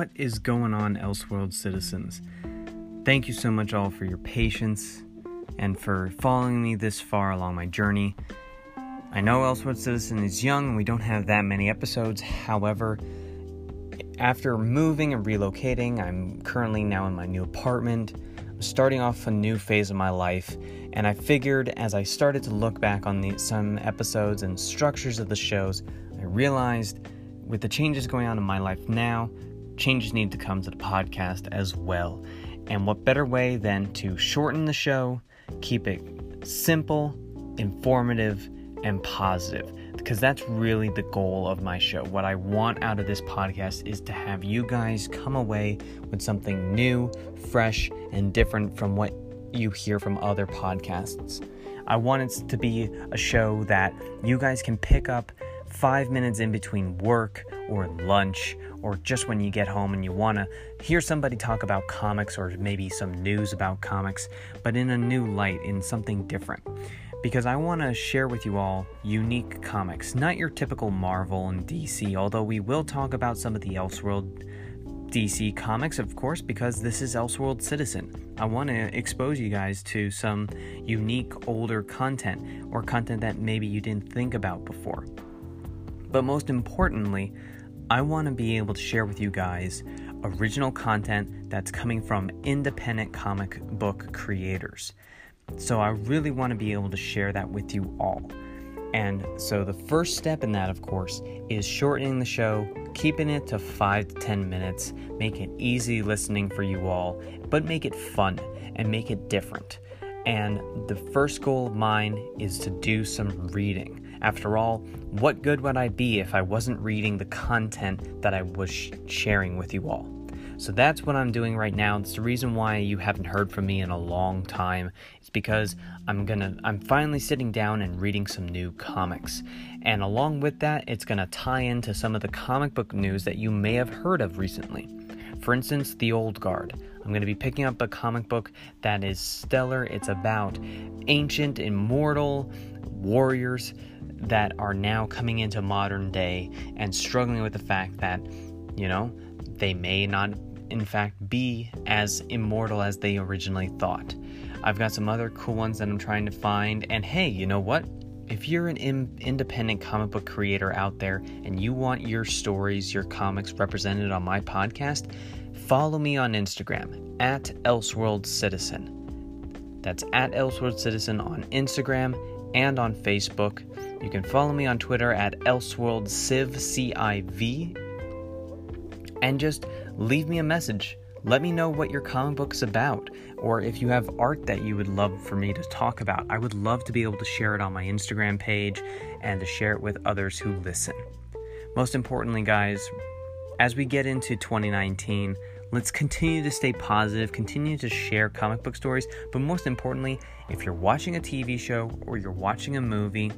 What is going on, Elseworld citizens? Thank you so much all for your patience and for following me this far along my journey. I know Elseworld Citizen is young and we don't have that many episodes. However, after moving and relocating, I'm currently now in my new apartment. I'm starting off a new phase of my life, and I figured as I started to look back on the, some episodes and structures of the shows, I realized with the changes going on in my life now, changes need to come to the podcast as well. And what better way than to shorten the show, keep it simple, informative, and positive because that's really the goal of my show. What I want out of this podcast is to have you guys come away with something new, fresh, and different from what you hear from other podcasts. I want it to be a show that you guys can pick up five minutes in between work or lunch or just when you get home and you want to hear somebody talk about comics or maybe some news about comics, but in a new light, in something different. Because I want to share with you all unique comics, not your typical Marvel and DC, although we will talk about some of the Elseworld DC comics, of course, because this is Elseworld Citizen. I want to expose you guys to some unique older content or content that maybe you didn't think about before. But most importantly, I want to be able to share with you guys original content that's coming from independent comic book creators. So I really want to be able to share that with you all. And so the first step in that, of course, is shortening the show, keeping it to five to 10 minutes, make it easy listening for you all, but make it fun and make it different. And the first goal of mine is to do some reading. After all, what good would I be if I wasn't reading the content that I was sh- sharing with you all? So that's what I'm doing right now. It's the reason why you haven't heard from me in a long time. It's because I'm gonna I'm finally sitting down and reading some new comics. And along with that, it's gonna tie into some of the comic book news that you may have heard of recently. For instance, The Old Guard. I'm going to be picking up a comic book that is stellar. It's about ancient, immortal warriors that are now coming into modern day and struggling with the fact that, you know, they may not, in fact, be as immortal as they originally thought. I've got some other cool ones that I'm trying to find, and hey, you know what? If you're an in- independent comic book creator out there and you want your stories, your comics represented on my podcast, follow me on Instagram at Elseworld Citizen. That's at Elseworld Citizen on Instagram and on Facebook. You can follow me on Twitter at ElseworldCiv, C-I-V, and just leave me a message. Let me know what your comic book's about, or if you have art that you would love for me to talk about. I would love to be able to share it on my Instagram page and to share it with others who listen. Most importantly, guys, as we get into 2019, let's continue to stay positive, continue to share comic book stories, but most importantly, if you're watching a TV show or you're watching a movie,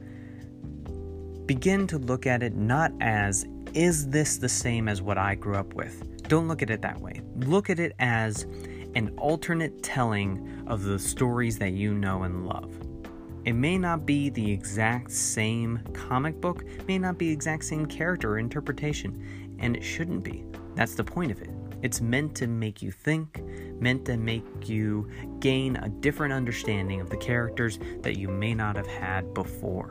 begin to look at it not as, is this the same as what I grew up with? Don't look at it that way. Look at it as an alternate telling of the stories that you know and love. It may not be the exact same comic book, may not be exact same character or interpretation, and it shouldn't be. That's the point of it. It's meant to make you think, meant to make you gain a different understanding of the characters that you may not have had before.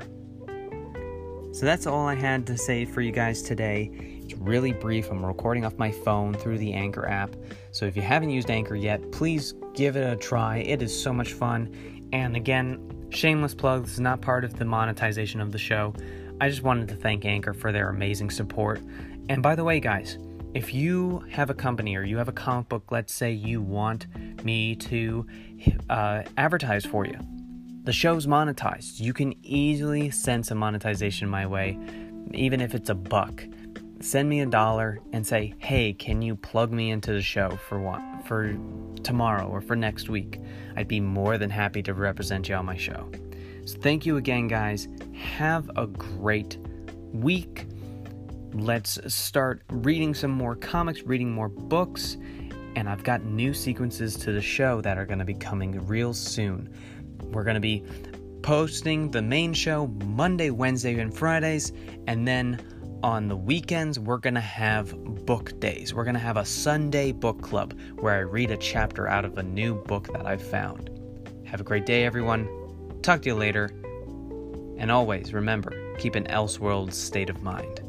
So that's all I had to say for you guys today. It's really brief. I'm recording off my phone through the Anchor app. So if you haven't used Anchor yet, please give it a try. It is so much fun. And again, shameless plug, this is not part of the monetization of the show. I just wanted to thank Anchor for their amazing support. And by the way, guys, if you have a company or you have a comic book, let's say you want me to uh, advertise for you, the show's monetized. You can easily send some monetization my way, even if it's a buck. Send me a dollar and say, "Hey, can you plug me into the show for what for tomorrow or for next week?" I'd be more than happy to represent you on my show. So thank you again, guys. Have a great week. Let's start reading some more comics, reading more books, and I've got new sequences to the show that are going to be coming real soon. We're going to be posting the main show Monday, Wednesday, and Fridays, and then on the weekends, we're going to have book days. We're going to have a Sunday book club where I read a chapter out of a new book that I've found. Have a great day, everyone. Talk to you later. And always remember keep an Elseworld state of mind.